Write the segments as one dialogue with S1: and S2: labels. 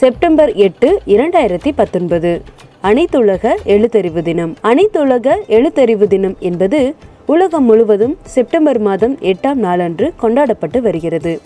S1: September எட்டு இரண்டாயிரத்தி பத்தொன்பது. அனைத்துலக எழுத்தறிவு தினம். அனைத்துலக எழுத்தறிவு தினம் என்பது உலகம் முழுவதும் செப்டம்பர் மாதம் எட்டாம் நாளன்று கொண்டாடப்பட்டு வருகிறது.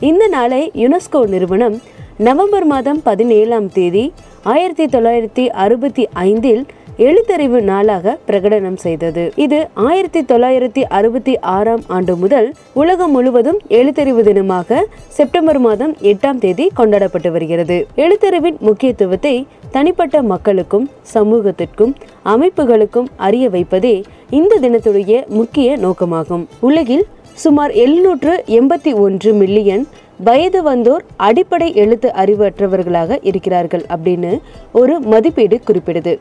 S1: இந்த நாளை யுனெஸ்கோ நிறுவனம் நவம்பர் மாதம் பதினேழாம் தேதி ஆயிரத்தி தொள்ளாயிரத்தி அறுபத்தி ஐந்தில் எழுத்தறிவு நாளாக பிரகடனம் செய்தது. இது ஆயிரத்தி தொள்ளாயிரத்தி அறுபத்தி ஆறாம் ஆண்டு முதல் உலகம் முழுவதும் எழுத்தறிவு தினமாக செப்டம்பர் மாதம் எட்டாம் தேதி கொண்டாடப்பட்டு வருகிறது. எழுத்தறிவின் முக்கியத்துவத்தை தனிப்பட்ட மக்களுக்கும் சமூகத்திற்கும் அமைப்புகளுக்கும் அறிய வைப்பதே இந்த தினத்துடைய முக்கிய நோக்கமாகும். உலகில் சுமார் எழுநூற்று எண்பத்தி ஒன்று மில்லியன் வயது வந்தோர் அடிப்படை எழுத்து அறிவு அற்றவர்களாக இருக்கிறார்கள் அப்படின்னு ஒரு மதிப்பீடு குறிப்பிடுது.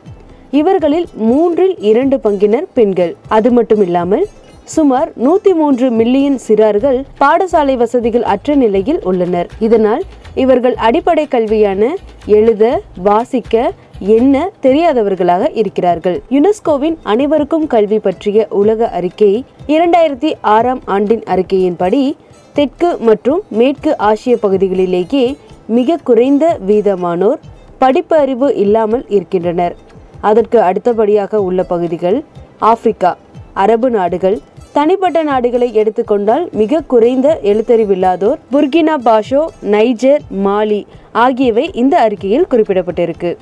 S1: இவர்களில் மூன்றில் இரண்டு பங்கினர் பெண்கள். அது மட்டும் இல்லாமல் சுமார் நூத்தி மூன்று மில்லியன் சிறார்கள் பாடசாலை வசதிகள் அற்ற நிலையில் உள்ளனர். இதனால் இவர்கள் அடிப்படை கல்வியான எழுத வாசிக்க என்ன தெரியாதவர்களாக இருக்கிறார்கள். யுனெஸ்கோவின் அனைவருக்கும் கல்வி பற்றிய உலக அறிக்கை இரண்டாயிரத்தி ஆறாம் ஆண்டின் அறிக்கையின்படி தெற்கு மற்றும் மேற்கு ஆசிய பகுதிகளிலேயே மிக குறைந்த வீதமானோர் படிப்பு அறிவு இல்லாமல் இருக்கின்றனர். அதற்கு அடுத்தபடியாக உள்ள பகுதிகள் ஆப்பிரிக்கா அரபு நாடுகள். தனிப்பட்ட நாடுகளை எடுத்துக்கொண்டால் மிக குறைந்த எழுத்தறிவில்லாதோர் புர்கினா பாஷோ நைஜர் மாலி ஆகியவை இந்த அறிக்கையில் குறிப்பிடப்பட்டிருக்கு.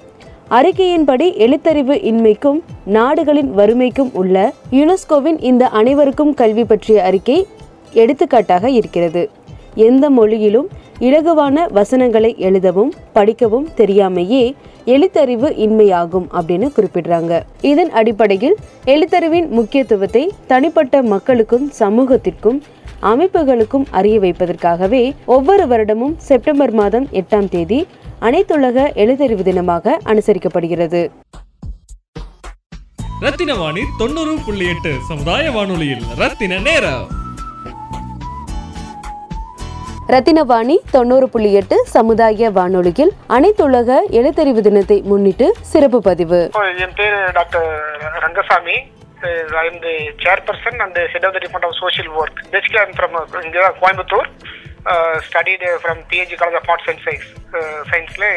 S1: அறிக்கையின்படி எழுத்தறிவு இன்மைக்கும் நாடுகளின் வறுமைக்கும் உள்ள யுனெஸ்கோவின் இந்த அனைவருக்கும் கல்வி பற்றிய அறிக்கை எடுத்துக்காட்டாக இருக்கிறது. எந்த மொழியிலும் இலகுவான வசனங்களை எழுதவும் படிக்கவும் தெரியாமையே எழுத்தறிவு இன்மையாகும் அப்படின்னு குறிப்பிடுறாங்க. இதன் அடிப்படையில் எழுத்தறிவின் முக்கியத்துவத்தை தனிப்பட்ட மக்களுக்கும் சமூகத்திற்கும் அமைப்புகளுக்கும் அறிய வைப்பதற்காகவே ஒவ்வொரு வருடமும் செப்டம்பர் மாதம் எட்டாம் தேதி அனைத்துலக எழுத்தறிவு தினமாக அனுசரிக்கப்படுகிறது.
S2: ரத்தின வாணி தொண்ணூறு புள்ளி எட்டு சமுதாய வானொலியில் ரத்தின நேரம்.
S1: ரத்தினவாணி தொண்ணூறு புள்ளி எட்டு சமுதாய வானொலியில் அனைத்துலக எழுத்தறிவு தினத்தை முன்னிட்டு சிறப்பு பதிவு.
S3: என் பேர் doctor Rangasamy. I am the chairperson and head of the department of social work basically I'm from இங்கே Coimbatore. Studied from PSG college of arts and science சயின்ஸில்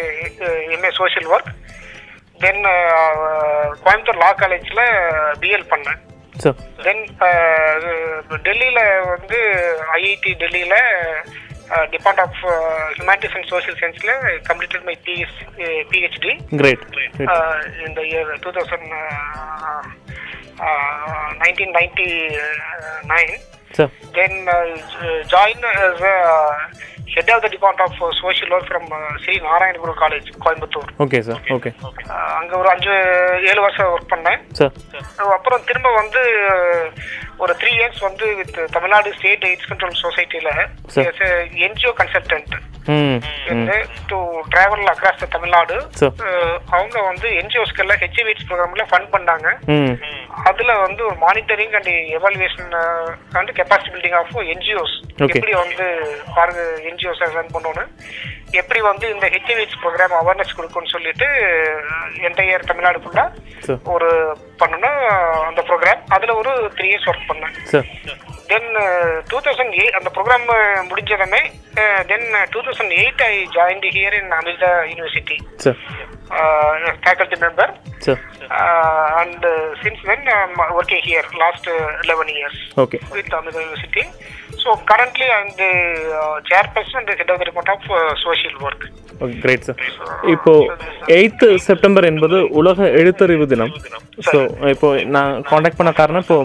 S3: MA social work then Coimbatore law காலேஜில் BL பண்ணேன். Then டெல்லியில் வந்து IIT டெல்லியில் dept of humanities and social சயின்ஸில் completed my PS PhD
S4: Great.
S3: in the year 2000, uh, uh, 1999.
S4: Sir.
S3: Then uh, the department of social work from uh, Sri Narayan Guru College, Coimbatore.
S4: Okay sir okay
S3: Uh, அங்க ஒரு அஞ்சு ஏழு வருஷம் work பண்ணேன்.
S4: Sir
S3: அப்புறம் திரும்ப வந்து ஒரு த்ரீ இயர்ஸ் வந்து with Tamil Nadu state AIDS control சொசைட்டில
S4: Sir.
S3: NGO consultant to travel across the Tamil Nadu அவங்க வந்து என்ஜிஓஸ்க்கெல்லாம் ஹெச்ஐவிஎஸ் ப்ரோக்ராம்ல ஃபண்ட் பண்ணாங்க. அதுல வந்து ஒரு monitoring and evaluation and capacity building of NGOs. எப்படி வந்து பாருங்க என்ஜிஓஸ் ரன் பண்ணணும் எப்படி வந்து இந்த ஹெச்ஐவிஎஸ் ப்ரோக்ராம் அவேர்னஸ் கொடுக்கும்னு சொல்லிட்டு என்டையர் தமிழ்நாடு ஃபுல்லா
S4: Sir.
S3: ஒரு பண்ணணும் அந்த ப்ரோக்ராம் அதுல ஒரு த்ரீ இயர்ஸ் ஒர்க் பண்ணேன். தென் டூ தௌசண்ட் எயிட் அந்த program முடிஞ்சதுமே then two thousand eight I join here in Amrita University faculty member and since then I'm working here last uh, 11 years.
S4: Okay
S3: with Amida University. So currently I'm the uh, chairperson and the head of the department of uh, social work.
S4: Okay great sir இப்போ eight September என்பது உலக எழுத்தறிவு தினம். So இப்போ நான் contact பண்ண காரணம் இப்போ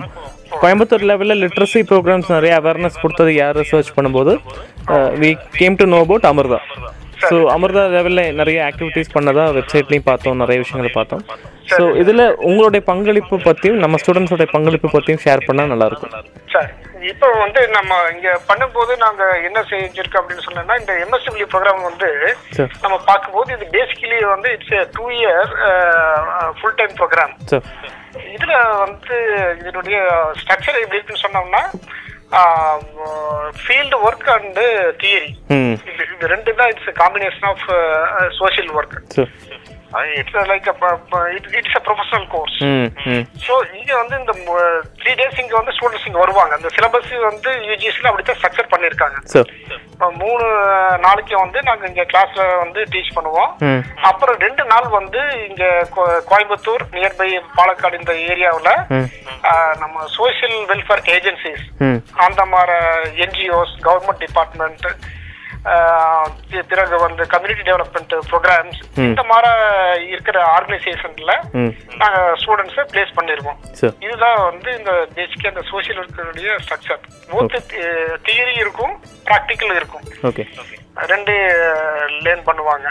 S4: கோயம்புத்தூர் லெவலில் லிட்ரஸி ப்ரோக்ராம்ஸ் நிறைய அவேர்னஸ் கொடுத்தது யார்? ரிசர்ச் பண்ணும்போது we came to know about Amrita so Amrita லெவலில் நிறைய ஆக்டிவிட்டீஸ் பண்ணதா வெப்சைட்லேயும் பார்த்தோம் நிறைய விஷயங்களை பார்த்தோம். ஸோ இதில் உங்களுடைய பங்களிப்பு பற்றியும் நம்ம ஸ்டூடெண்ட்ஸோட பங்களிப்பு பற்றியும் ஷேர் பண்ணால் நல்லாயிருக்கும்.
S3: சார் இப்போ வந்து நம்ம இங்க பண்ணும்போது நாங்க என்ன செஞ்சிருக்கோம் அப்படின்னு சொன்னோம்னா இந்த எம்எஸ்டபிள்யூ ப்ரோக்ராம் வந்து நம்ம பார்க்கும்போது இது பேசிக்கலி வந்து it's two year full time program இதுல வந்து இதனுடைய ஸ்ட்ரக்சர் எப்படி இருக்குன்னு சொன்னோம்னா ஃபீல்டு ஒர்க் அண்டு தியரி இது ரெண்டு தான் it's combination of social work it's like it's a professional course so இங்க வந்து இந்த த்ரீ டேஸ் இங்க வந்து ஸ்டூடெண்ட்ஸ் இங்க வருவாங்க. அந்த சிலபஸ் வந்து யூஜிஎஸ்ல அப்படித்தான் ஸ்ட்ரக்சர் பண்ணிருக்காங்க
S4: சார்
S3: இப்ப மூணு நாளைக்கு வந்து நாங்க இங்க கிளாஸ்ல வந்து டீச் பண்ணுவோம்.
S4: ம்
S3: அப்புறம் ரெண்டு நாள் வந்து இங்க கோயம்புத்தூர் நியர்பை பாலக்காடு இந்த ஏரியாவுல ஆஹ், நம்ம சோஷியல் வெல்ஃபேர் ஏஜென்சிஸ் அந்த மாதிரி என்ஜிஓஸ் கவர்மெண்ட் டிபார்ட்மெண்ட் பிறகு வந்து கம்யூனிட்டி டெவலப்மெண்ட் ப்ரோக்ராம்ஸ் இந்த மாதிரி இருக்கிற ஆர்கனைசேஷன்ல நாங்க ஸ்டூடெண்ட்ஸை பிளேஸ் பண்ணிருவோம். இதுதான் வந்து இந்த பேசிக்கா இந்த சோஷியல் ஒர்க்கருடைய ஸ்ட்ரக்சர் போத் தியரி இருக்கும் ப்ராக்டிக்கல் இருக்கும். ரெண்டு லேர்ன் பண்ணுவாங்க.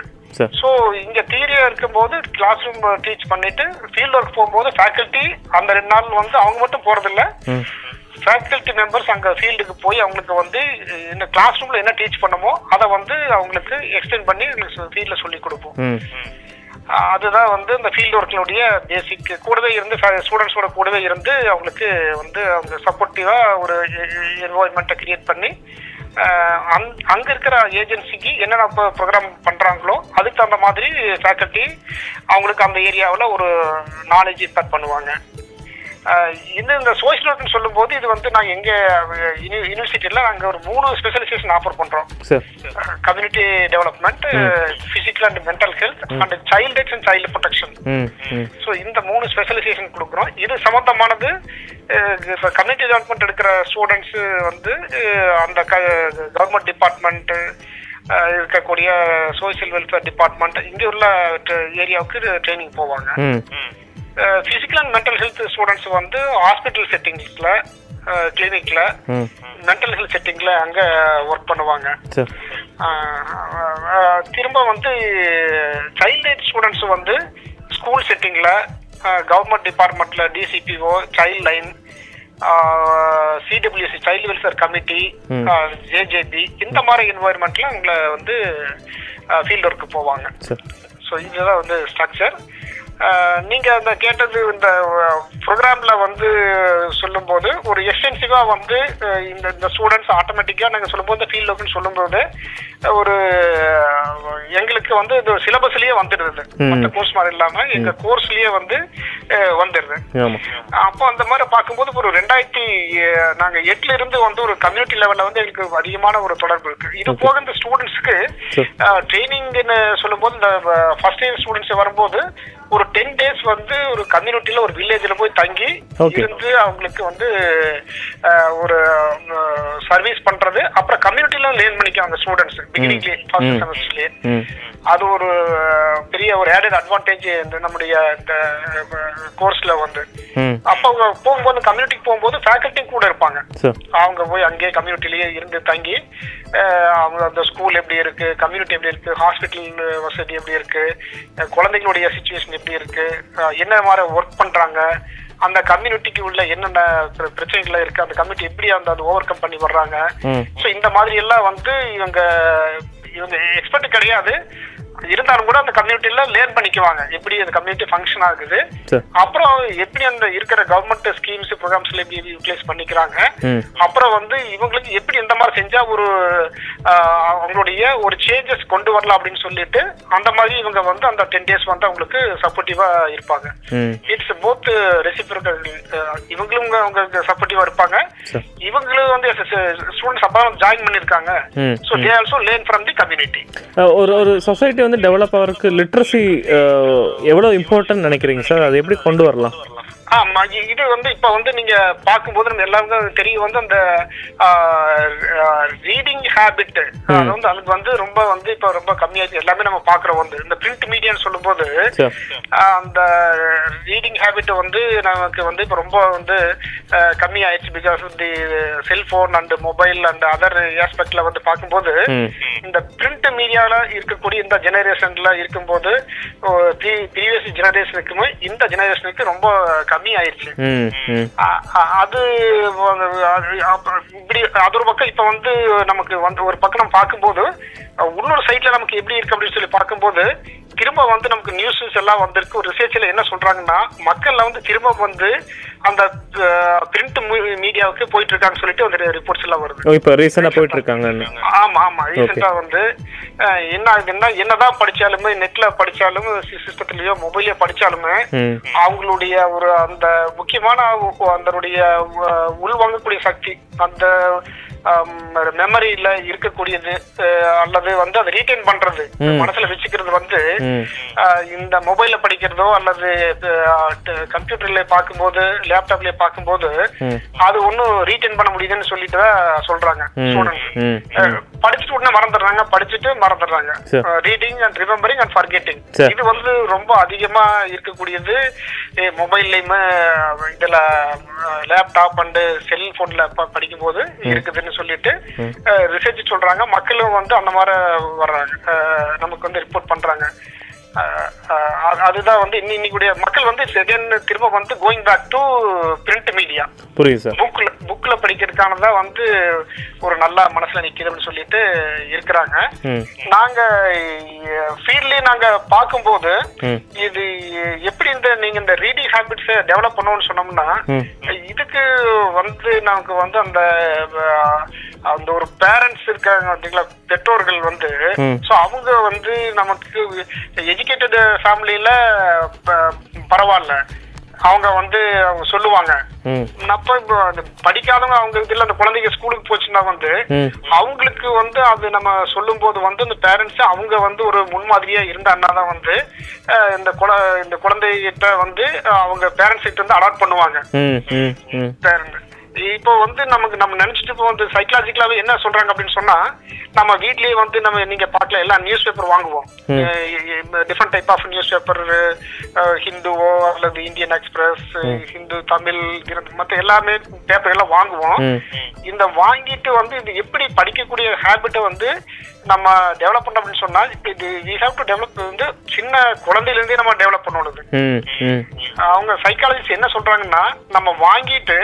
S3: ஸோ இங்க தியரியா இருக்கும்போது கிளாஸ் ரூம் டீச் பண்ணிட்டு ஃபீல்ட் ஒர்க் போகும்போது ஃபேக்கல்ட்டி அந்த ரெண்டு நாள் வந்து அவங்க மட்டும் போறதில்ல. ஃபேக்கல்ட்டி மெம்பர்ஸ் அங்க ஃபீல்டுக்கு போய் அவங்களுக்கு வந்து இந்த கிளாஸ் ரூம்ல என்ன டீச் பண்ணமோ அதை வந்து அவங்களுக்கு எக்ஸ்டெண்ட் பண்ணி ஃபீல்ட்ல சொல்லி கொடுப்போம். அதுதான் வந்து இந்த ஃபீல்ட் ஒர்க்கினுடைய பேசிக் கூடவே இருந்து ஸ்டூடெண்ட்ஸோட கூடவே இருந்து அவங்களுக்கு வந்து அவங்க சப்போர்ட்டிவா ஒரு என்வாயன்மெண்ட்டை கிரியேட் பண்ணி அஹ் அங்க- இருக்கிற ஏஜென்சிக்கு என்னென்ன ப்ரோக்ராம் பண்றாங்களோ அதுக்கு தகுந்த மாதிரி ஃபேக்கல்ட்டி அவங்களுக்கு அந்த ஏரியாவில் ஒரு நாலேஜ் இம்பேக்ட் பண்ணுவாங்க. இது இந்த சோஷியல் ஒர்க்னு சொல்லும்போது இது வந்து நாங்கள் எங்க யூனிவர்சிட்டியில் நாங்கள் ஒரு மூணு ஸ்பெஷலைசேஷன் ஆஃபர் பண்றோம்.
S4: Sir.
S3: Community development physical and mental health and child rights and child protection so இந்த மூணு ஸ்பெஷலைசேஷன் கொடுக்குறோம். இது சம்பந்தமானது இப்போ கம்யூனிட்டி டெவலப்மெண்ட் எடுக்கிற ஸ்டூடெண்ட்ஸ் வந்து அந்த கவர்மெண்ட் டிபார்ட்மெண்ட் இருக்கக்கூடிய சோஷியல் வெல்ஃபேர் டிபார்ட்மெண்ட் இங்கே உள்ள ஏரியாவுக்கு ட்ரைனிங் போவாங்க.
S4: ம்
S3: physical and mental health students வந்து ஹாஸ்பிட்டல் செட்டிங்ஸ்ல கிளினிக்ல மென்டல் ஹெல்த் செட்டிங்ல அங்க ஒர்க் பண்ணுவாங்க. திரும்ப வந்து சைல்ட் ரைட் ஸ்டூடெண்ட்ஸ் வந்து ஸ்கூல் செட்டிங்ல கவர்மெண்ட் டிபார்ட்மெண்ட்ல DCPO child line CWC child welfare committee JJB இந்த மாதிரி என்வாயர்மெண்ட்ல அவங்கள வந்து ஃபீல்ட் ஒர்க்கு போவாங்க. ஸோ இதுதான் வந்து ஸ்ட்ரக்சர் நீங்க அந்த கேட்டது இந்த ப்ரோக்ராம்ல வந்து சொல்லும்போது ஒரு எக்ஸ்டென்சிவா வந்து இந்த இந்த ஸ்டூடெண்ட்ஸ் ஆட்டோமேட்டிக்கா நாங்க சொல்லும்போது ஃபீல்ட் ஒர்க்னு சொல்லும்போது ஒரு எங்களுக்கு வந்து இது சிலபஸ்லயே வந்துடுது. மற்ற கோர்ஸ் மாதிரி இல்லாம எங்க கோர்ஸ்லயே வந்து வந்துடுது. அப்போ அந்த மாதிரி பார்க்கும்போது ஒரு ரெண்டாயிரத்தி நாங்க எட்டுல இருந்து வந்து ஒரு கம்யூனிட்டி லெவல்ல வந்து எங்களுக்கு அதிகமான ஒரு தொடர்பு இருக்கு. இது போக இந்த ஸ்டூடெண்ட்ஸ்க்கு ட்ரைனிங்னு சொல்லும்போது இந்த ஃபர்ஸ்ட் இயர் ஸ்டூடெண்ட்ஸ் வரும்போது ஒரு டென் டேஸ் வந்து ஒரு கம்யூனிட்டியில ஒரு வில்லேஜ்ல போய் தங்கி. இருந்து அவங்களுக்கு வந்து ஒரு சர்வீஸ் பண்றது. அப்புறம் கம்யூனிட்டில லேர்ன் பண்ணிக்குவாங்க ஸ்டூடெண்ட்ஸ் பிகினிங்லேயே ஃபர்ஸ்ட். செமஸ்டர்லேயே அது ஒரு பெரிய ஒரு ஆடட் அட்வான்டேஜ் இந்த நம்முடைய இந்த கோர்ஸ்ல வந்து. அப்போ அவங்க போகும்போது கம்யூனிட்டிக்கு போகும்போது ஃபேக்கல்ட்டி கூட இருப்பாங்க. அவங்க போய் அங்கேயே கம்யூனிட்டிலேயே இருந்து தங்கி அவங்க அந்த ஸ்கூல் எப்படி இருக்கு கம்யூனிட்டி எப்படி இருக்கு ஹாஸ்பிட்டல் வசதி எப்படி இருக்கு குழந்தைங்களுடைய சுச்சுவேஷன் எப்படி இருக்கு என்ன மாதிரி ஒர்க் பண்றாங்க அந்த கம்யூனிட்டிக்கு உள்ள என்னென்ன பிர- பிரச்சனைகள் இருக்கு அந்த கம்யூனிட்டி எப்படி அந்த ஓவர் கம் பண்ணி வர்றாங்க. ஸோ இந்த மாதிரி எல்லாம் வந்து இவங்க இவங்க எக்ஸ்பர்ட் கிடையாது. இருந்தாலும் கூட அந்த கம்யூனிட்டில லேர்ன் பண்ணிக்குவாங்க. எப்படி அந்த கம்யூனிட்டி ஃபங்க்ஷன் ஆகுது. அப்புறம் எப்படி அந்த இருக்கிற கவர்மெண்ட் ஸ்கீம்ஸ் ப்ரோக்ராம்ஸ்ல எப்படி யூட்டிலைஸ் பண்ணிக்கிறாங்க. அப்புறம் வந்து இவங்களுக்கு எப்படி இந்த மாதிரி செஞ்சா ஒரு அவங்களுடைய ஒரு சேஞ்சஸ் கொண்டு வரலாம் அப்படின்னு சொல்லிட்டு அந்த மாதிரி இவங்க வந்து அந்த டென் டேஸ் வந்து அவங்களுக்கு சப்போர்ட்டிவா இருப்பாங்க. இட்ஸ் போத் ரெசிபிரிக்கல் இவங்களும் அவங்க சப்போர்ட்டிவா இருப்பாங்க. இவங்களும் வந்து ஸ்டூடெண்ட்ஸ் அப்பதான் ஜாயின் பண்ணிருக்காங்க so they also learn from the community
S4: ஒரு ஒரு சொசைட்டி சொசைட்டி வந்து டெவலப் ஆகிறதுக்கு லிட்ரஸி எவ்வளோ இம்பார்ட்டன்ட் நினைக்கிறீங்க சார் அது எப்படி கொண்டு வரலாம்?
S3: ஆமா இது வந்து இப்ப வந்து நீங்க பார்க்கும்போது நம்ம எல்லாருக்கும் தெரியும் வந்து அந்த ரீடிங் ஹேபிட் அது வந்து அதுக்கு வந்து ரொம்ப வந்து இப்ப ரொம்ப கம்மியாச்சு. எல்லாமே நம்ம பாக்குறோம் வந்து இந்த பிரிண்ட் மீடியான்னு சொல்லும்போது அந்த ரீடிங் ஹேபிட் வந்து நமக்கு வந்து இப்போ ரொம்ப வந்து கம்மி ஆயிடுச்சு because the cellphone and mobile and other ஆஸ்பெக்ட்ல வந்து பார்க்கும்போது இந்த பிரிண்ட் மீடியால இருக்கக்கூடிய இந்த ஜெனரேஷன்ல இருக்கும்போது ப்ரீவியஸ் ஜெனரேஷனுக்குமே இந்த ஜெனரேஷனுக்கு ரொம்ப கம்மி ஆயிடுச்சு. அது இப்படி அது ஒரு பக்கம் இப்ப வந்து நமக்கு வந்து ஒரு பக்கம் நம்ம பார்க்கும்போது இன்னொரு சைட்ல நமக்கு எப்படி இருக்கு அப்படின்னு சொல்லி பார்க்கும்போது திரும்ப வந்து நமக்கு நியூஸஸ் எல்லாம் வந்திருக்கு. ஒரு ரிசர்ச்ல என்ன சொல்றாங்கன்னா மக்கள்ல வந்து திரும்ப வந்து அந்த பிரிண்ட் மீடியாவுக்கு போயிட்டு இருக்காங்கன்னு சொல்லிட்டு வந்து ரிப்போர்ட்ஸ் எல்லாம் வருது.
S4: இப்போ ரீசெண்டாக போயிட்டு இருக்காங்கன்னு
S3: ஆமா ஆமா. ரீசெண்டா வந்து என்ன என்ன என்னதான் படிச்சாலுமே நெட்ல படிச்சாலும் சிஸ்டத்துலயோ மொபைல்லயோ படிச்சாலுமே அவங்களுடைய ஒரு அந்த முக்கியமான அதனுடைய உள்வாங்கக்கூடிய சக்தி அந்த மெமரியில இருக்கக்கூடியது அல்லது வந்து அதை ரீட்டைன் பண்றது மனசுல வச்சுக்கிறது வந்து இந்த மொபைல்ல படிக்கிறதோ அல்லது கம்ப்யூட்டர்ல பார்க்கும்போது லேப்டாப்ல பார்க்கும்போது. அது ஒன்றும் ரீட்டைன் பண்ண முடியுதுன்னு சொல்லிட்டு தான் சொல்றாங்க படிச்சுட்டு உடனே மறந்துடுறாங்க படிச்சுட்டு மறந்துடுறாங்க. Reading and remembering and forgetting. இது வந்து ரொம்ப அதிகமா இருக்கக்கூடியது மொபைல்லையுமே இதுல லேப்டாப் அண்ட் செல்போன்ல படிக்கும்போது இருக்குதுன்னு சொல்லிட்டு ரிசர்ச் சொல்றாங்க. மக்களும் வந்து அந்த மாதிரி வர்றாங்க. நமக்கு வந்து ரிப்போர்ட் பண்றாங்க. அதுதான் வந்து இன்னி இன்னைக்குடைய மக்கள் வந்து செகண்ட் திரும்ப வந்து going back to print media
S4: புரியுது சார்.
S3: புக்ல புக்ல படிக்கிறதுக்கானதான் வந்து ஒரு நல்ல மனசுல நிக்குதுன்னு சொல்லிட்டு இருக்கிறாங்க. நாங்க ஃபீல்ட்லயே நாங்க பார்க்கும்போது இது எப்படி இந்த நீங்க இந்த ரீடிங் ஹாபிட்ஸ் டெவலப் பண்ணணும்னு சொன்னோம்னா. இதுக்கு வந்து நமக்கு வந்து அந்த அந்த ஒரு பேரண்ட்ஸ் இருக்காங்க பார்த்தீங்களா பெற்றோர்கள் வந்து. ஸோ அவங்க வந்து நமக்கு எஜுகேட்டட் ஃபேமிலியில பரவாயில்ல. அவங்க வந்து அவங்க சொல்லுவாங்க. அப்ப இப்போ படிக்காதவங்க அவங்க இதுல அந்த குழந்தைங்க ஸ்கூலுக்கு போச்சுன்னா வந்து அவங்களுக்கு வந்து அது நம்ம சொல்லும்போது வந்து இந்த பேரண்ட்ஸ் அவங்க வந்து ஒரு முன்மாதிரியா இருந்தான்னா தான் வந்து இந்த குழ இந்த குழந்தைகிட்ட வந்து அவங்க பேரண்ட்ஸ் கிட்ட வந்து அடாப்ட் பண்ணுவாங்க. பேரண்ட் இப்போ வந்து நமக்கு நம்ம நினைச்சிட்டு இப்போ வந்து சைக்கலாஜிக்கலாவே என்ன சொல்றாங்க அப்படின்னு சொன்னா நம்ம வீட்லயே வந்து நம்ம நீங்க பார்க்கல எல்லாம் நியூஸ் பேப்பர் வாங்குவோம் different type of newspaper ஹிந்துவோ அல்லது இந்தியன் எக்ஸ்பிரஸ் ஹிந்து தமிழ் மற்ற எல்லாமே பேப்பர் எல்லாம் வாங்குவோம். இந்த வாங்கிட்டு வந்து இது எப்படி படிக்கக்கூடிய ஹேபிட்டை வந்து நம்ம டெவலப் பண்ணோம் அப்படின்னு சொன்னா இது வி ஹேவ் டு டெவலப் வந்து சின்ன குழந்தையில இருந்தே நம்ம டெவலப் பண்ணணும் அவங்க சைக்காலஜிஸ்ட் என்ன சொல்றாங்கன்னா நம்ம வாங்கிட்டு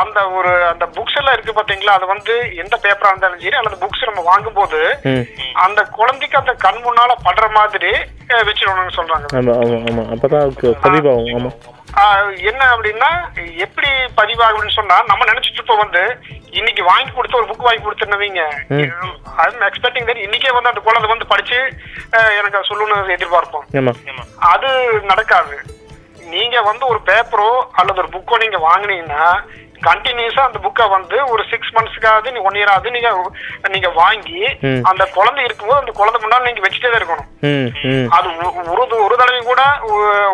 S3: அந்த ஒரு அந்த புக்ஸ் எல்லாம் இருக்கு பாத்தீங்களா? அது வந்து எந்த பேப்பரா இருந்தாலும் சரி அல்லது புக்ஸ் நம்ம வாங்கும்போது
S4: ம்.
S3: அந்த குழந்தைக்கு அந்த கண் முன்னால படுற மாதிரி வச்சிடணும்னு சொல்றாங்க. என்ன அப்படின்னா எப்படி பதிவாகும்னு சொன்னா நம்ம நினைச்சிட்டு இருப்போம் வந்து இன்னைக்கு வாங்கி கொடுத்து ஒரு புக் வாங்கி கொடுத்துருந்தவங்க ஐம் எக்ஸ்பெக்டிங் தட் இன்னைக்கே வந்து அந்த குழந்தை வந்து படிச்சு எனக்கு சொல்லணும்னு எதிர்பார்ப்போம். அது நடக்காது. நீங்க வந்து ஒரு பேப்பரோ அல்லது ஒரு புக்கோ நீங்க வாங்குனீங்கன்னா கண்டினியூஸா அந்த புக்கை வந்து ஒரு சிக்ஸ் மந்த்ஸ்க்காவது நீ ஒன் இயர் ஆகுது நீங்க நீங்க வாங்கி. அந்த குழந்தை இருக்கும்போது அந்த குழந்தை முன்னாடி நீங்க வச்சுட்டே தான் இருக்கணும். அது ஒரு ஒரு தடவை கூட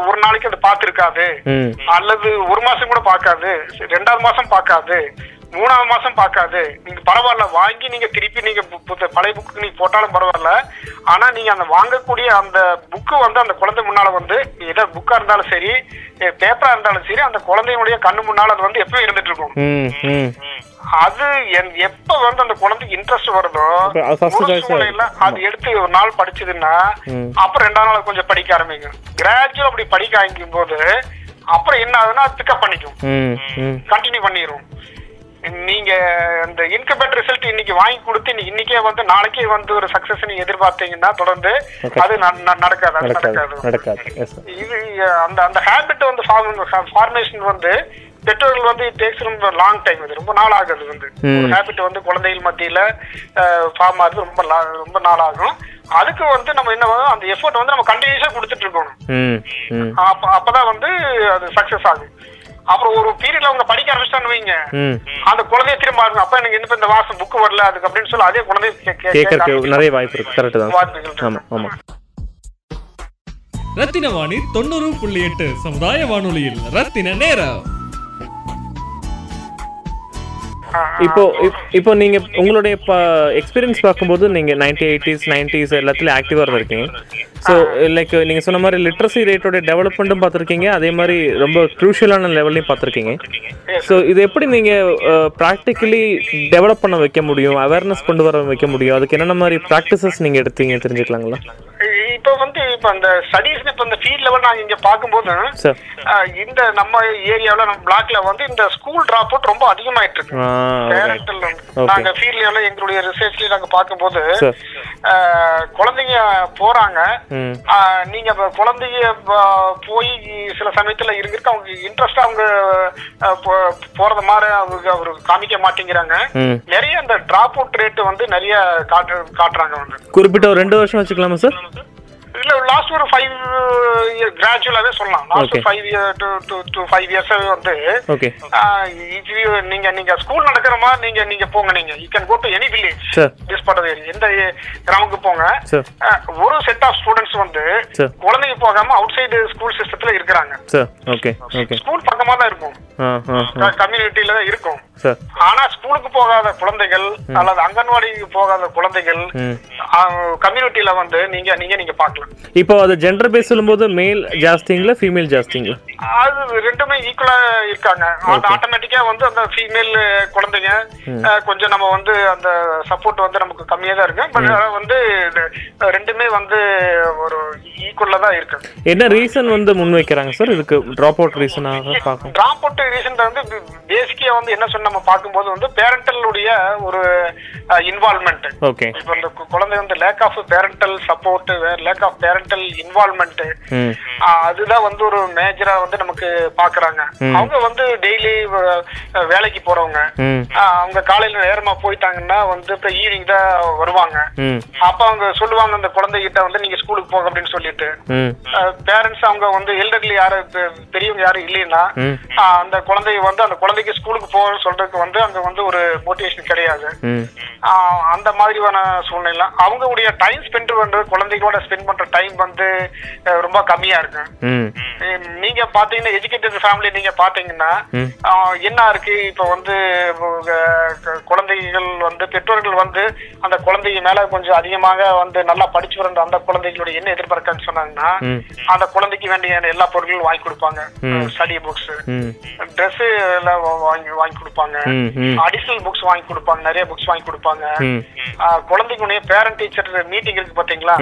S3: ஒரு நாளைக்கு அது பார்த்திருக்காது. அல்லது ஒரு மாசம் கூட பார்க்காது. ரெண்டாவது மாசம் பார்க்காது. மூணாவது மாசம் பார்க்காது. நீங்க பரவாயில்ல வாங்கி நீங்க திருப்பி நீங்க பழைய புக்கு நீங்க போட்டாலும் பரவாயில்ல. ஆனா நீங்க அந்த வாங்கக்கூடிய அந்த புக்கு வந்து அந்த குழந்தை முன்னால வந்து ஏதோ புக்கா இருந்தாலும் சரி பேப்பரா இருந்தாலும் சரி அந்த குழந்தையினுடைய கண்ணு முன்னால அது வந்து எப்பவும் இருந்துட்டு இருக்கும். அது எப்ப வந்து அந்த குழந்தைக்கு இன்ட்ரெஸ்ட் வருதோ சூழ்நிலையில. அது எடுத்து ஒரு நாள் படிச்சதுன்னா. அப்புறம் ரெண்டாம் நாள் கொஞ்சம் படிக்க ஆரம்பிக்கும். கிராஜுவல் அப்படி படிக்க ஆரம்பிக்கும் போது அப்புறம் என்ன ஆகுதுன்னா பிக்கப் பண்ணிக்கும். கண்டினியூ பண்ணிரும். நீங்க அந்த இன்கம்பேட் ரிசல்ட் இன்னைக்கு வாங்கி கொடுத்து இன்னைக்கே வந்து நாளைக்கே வந்து ஒரு சக்சஸ் நீங்க எதிர்பார்த்தீங்கன்னா தொடர்ந்து. அது நடக்காது. அது
S4: நடக்காது.
S3: இது அந்த அந்த ஹேபிட் வந்து ஃபார்மேஷன் வந்து பெற்றோர்கள் வந்து டேக்ஸ் ரொம்ப லாங் டைம் இது ரொம்ப நாள் ஆகுது வந்து. ஹேபிட் வந்து குழந்தைகள் மத்தியில ஃபார்ம் ஆகுது ரொம்ப ரொம்ப நாள் ஆகும். அதுக்கு வந்து நம்ம என்ன அந்த எஃபோர்ட் வந்து நம்ம கண்டினியூஸா கொடுத்துட்டு இருக்கணும். அப்ப அப்பதான் வந்து அது சக்சஸ் ஆகும். அப்புறம் ஒரு பீரியட்ல அவங்க படிக்க ஆரம்பிச்சிட்டான்னு வைங்க அந்த குழந்தைய திரும்ப ஆரம்பிக்கும். அப்ப எனக்கு இன்னும் இந்த மாசம் புக் வரல அதுக்கு அப்படின்னு சொல்லி அதே குழந்தைய கே- கே- கேட்க
S4: கேட்கறதுக்கு. நிறைய வாய்ப்பு இருக்கு கரெக்ட் தான். ஆமா ஆமா
S2: ரத்தின வாணி தொண்ணூறு புள்ளி எட்டு சமுதாய வானொலியில் ரத்தின நேரம்
S4: இப்போ இப்- இப்போ நீங்க உங்களுடைய எக்ஸ்பீரியன்ஸ் பார்க்கும்போது நீங்க நைன்டி எயிட்டிஸ் நைன்டிஸ் எல்லாத்துலயும் ஆக்டிவா இருந்திருக்கீங்க. ஸோ லைக் நீங்க சொன்ன மாதிரி லிட்ரஸி ரேட்டோட டெவலப்மெண்ட்டும் பார்த்துருக்கீங்க. அதே மாதிரி ரொம்ப க்ரூஷியலான லெவல்லையும் பார்த்துருக்கீங்க. ஸோ இது எப்படி நீங்க ப்ராக்டிக்கலி டெவலப் பண்ண வைக்க முடியும்? அவேர்னஸ் கொண்டு வர வைக்க முடியும்? அதுக்கு என்னென்ன மாதிரி ப்ராக்டிசஸ் நீங்க எடுத்தீங்க தெரிஞ்சுக்கலாங்களா?
S3: இப்ப வந்து இப்ப அந்த ஸ்டடீஸ் இப்ப இந்த ஃபீல்ட் லெவல் நாங்க இங்க ஆஹ், இந்த நம்ம ஏரியாவுல நம்ம பிளாக்ல வந்து இந்த ஸ்கூல் டிராப் அவுட் ரொம்ப அதிகமாயிட்டு இருக்கு.
S4: Okay.
S3: நாங்க ஃபீல்ட் லெவல்ல எங்களுடைய ரிசர்ச்ல நாங்க பார்க்கும்போது குழந்தைங்க போறாங்க. நீங்க குழந்தைங்க போய் சில சமயத்துல இருந்திருக்கு அவங்க இன்ட்ரெஸ்டா அவங்க போறது மாதிரி அவங்க அவர் காமிக்க மாட்டேங்கிறாங்க. நிறைய இந்த டிராப் அவுட் ரேட் வந்து நிறைய காட்டு காட்டுறாங்க
S4: குறிப்பிட்ட ஒரு ரெண்டு வருஷம் வச்சுக்கலாமா சார்
S3: இல்ல லாஸ்ட் ஒரு ஃபைவ் இயர் கிராஜுவலாவே சொல்லலாம். Last. Five year to to five இயர்ஸாவே வந்து நீங்க நீங்க ஸ்கூல் நடக்கிற மாதிரி நீங்க நீங்க போங்க நீங்க. You can go to any village this of எந்த கிராமத்துக்கு போங்க. ஒரு செட் ஆஃப் ஸ்டூடெண்ட்ஸ் வந்து. குழந்தைங்க போகாம அவுட் சைடு ஸ்கூல் சிஸ்டத்துல இருக்கிறாங்க ஸ்கூல் பக்கமா தான் இருக்கும். கம்யூனிட்டியில தான் இருக்கும்.
S4: சார்.
S3: ஆனா ஸ்கூலுக்கு போகாத குழந்தைகள் அல்லது அங்கன்வாடிக்கு போகாத குழந்தைகள் கம்யூனிட்டியில வந்து நீங்க நீங்க நீங்க பார்க்கலாம்.
S4: இப்போ அது ஜெண்டர் பேஸ் சொல்லும்போது மேல் ஜாஸ்திங்களா ஃபீமேல் ஜாஸ்திங்களா?
S3: அது ரெண்டுமே ஈக்குவலா இருக்காங்க. அது ஆட்டோமேட்டிக்கா வந்து அந்த ஃபீமேல் குழந்தைங்க கொஞ்சம் நம்ம வந்து அந்த சப்போர்ட் வந்து நமக்கு கம்மியா தான் இருக்கு. பட் வந்து ரெண்டுமே வந்து ஒரு ஈக்குவலா தான் இருக்கு.
S4: என்ன ரீசன் வந்து முன் வைக்கிறாங்க சார் இதுக்கு ட்ராப் அவுட் ரீசனாக பார்க்கும்
S3: டிராப் அவுட் ரீசன் வந்து பேசிக்கா வந்து என்ன சொன்ன நம்ம பார்க்கும்போது வந்து பேரண்டலுடைய ஒரு இன்வால்மெண்ட்
S4: ஓகே
S3: இப்போ இந்த குழந்தை வந்து lack of parental support lack of parental involvement அதுதான் வந்து ஒரு மேஜரா வந்து நமக்கு பாக்குறாங்க அவங்க வந்து டெய்லி வேலைக்கு போறவங்க. அவங்க காலையில நேரமா போயிட்டாங்கன்னா வந்து இப்ப ஈவினிங் தான் வருவாங்க. அப்ப அவங்க சொல்லுவாங்க அந்த குழந்தைகிட்ட வந்து நீங்க ஸ்கூலுக்கு போங்க அப்படின்னு சொல்லிட்டு. பேரண்ட்ஸ் அவங்க வந்து எல்டர்லி யாரும் பெரியவங்க யாரும் இல்லைன்னா
S4: ம்.
S3: அந்த குழந்தைய வந்து அந்த குழந்தைக்கு ஸ்கூலுக்கு போகணும்னு சொல்றதுக்கு வந்து அங்க வந்து ஒரு மோட்டிவேஷன் கிடையாது. அந்த மாதிரியான சூழ்நிலை. அவங்களுடைய டைம் ஸ்பெண்ட் பண்றது குழந்தைகளோட ஸ்பெண்ட் பண்ற டைம் வந்து ரொம்ப கம்மியா இருக்கு. நீங்க பாத்தீங்கன்னா எஜுகேட்டட் ஃபேமிலி நீங்க பாத்தீங்கன்னா என்ன இருக்கு? இப்ப வந்து குழந்தைகள் வந்து பெற்றோர்கள் வந்து அந்த குழந்தைங்க மேல கொஞ்சம் அதிகமாக வந்து நல்லா படிச்சு வர அந்த குழந்தைகளுடைய என்ன எதிர்பார்க்கன்னு சொன்னாங்கன்னா. அந்த குழந்தைக்கு வேண்டிய எல்லா பொருட்களும் வாங்கி கொடுப்பாங்க. ஸ்டடி புக்ஸ் ட்ரெஸ் எல்லாம் வாங்கி வாங்கி கொடுப்பாங்க. அடிஷனல் புக்ஸ் வாங்கி கொடுப்பாங்க நிறைய புக்ஸ் வாங்கி கொடுப்பாங்க. குழந்தைக்குடைய பேரண்ட் டீச்சர் மீட்டிங் இருக்கு பாத்தீங்களா?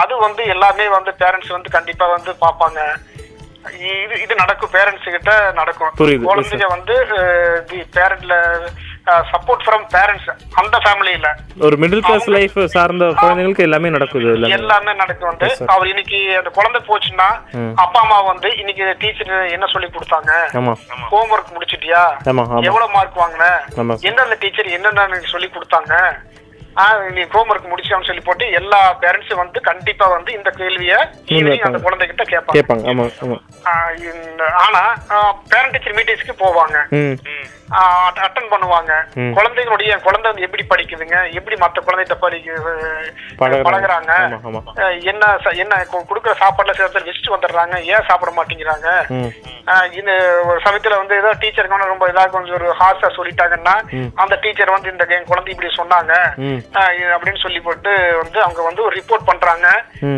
S3: அது வந்து எல்லாமே வந்து பேரண்ட்ஸ் வந்து கண்டிப்பா வந்து பாப்பாங்க இது இது நடக்கும் பேரண்ட்ஸ் கிட்ட நடக்கும். குழந்தைங்க வந்து தி பேரண்ட்ல சப்போர்ட் ஃப்ரம் பேரண்ட்ஸ் அந்த ஃபேமிலியில
S4: ஒரு மிடில் கிளாஸ் லைஃப் சார்ந்த குழந்தைங்களுக்கு எல்லாமே நடக்குது எல்லாமே
S3: எல்லாமே நடக்கும் வந்து. அவர் இன்னைக்கு அந்த குழந்தை போச்சுன்னா. அப்பா அம்மா வந்து இன்னைக்கு டீச்சர் என்ன சொல்லி கொடுத்தாங்க?
S4: ஆமா.
S3: ஹோம்ஒர்க் முடிச்சிட்டியா? எவ்வளவு மார்க் வாங்கின? எந்தெந்த டீச்சர் என்னென்ன சொல்லி கொடுத்தாங்க? நீ ஹோம்ஒர்க் முடிச்சான்னு சொல்லி போட்டு எல்லா பேரண்ட்ஸும் வந்து கண்டிப்பா வந்து இந்த கேள்விய அந்த குழந்தைகிட்ட கேட்பாங்க. ஆனா பேரண்ட் டீச்சர் மீட்டிங்ஸ்க்கு போவாங்க. அட்டன் பண்ணுவாங்க. குழந்தைகளுடைய குழந்தை வந்து எப்படி படிக்குதுங்க? எப்படி மத்த குழந்தைகிட்ட படிக்குது
S4: பழகுறாங்க.
S3: என்ன என்ன கொடுக்குற சாப்பாடுல சில வச்சுட்டு வந்துடுறாங்க. ஏன் சாப்பிட மாட்டேங்கிறாங்க? இந்த ஒரு சமயத்துல வந்து ஏதோ டீச்சருக்கு ரொம்ப இதா கொஞ்சம் ஒரு ஹார்ஷா சொல்லிட்டாங்கன்னா அந்த டீச்சர் வந்து இந்த என் குழந்தை இப்படி சொன்னாங்க. இது அப்படின்னு சொல்லி போட்டு வந்து அவங்க வந்து ஒரு ரிப்போர்ட் பண்றாங்க.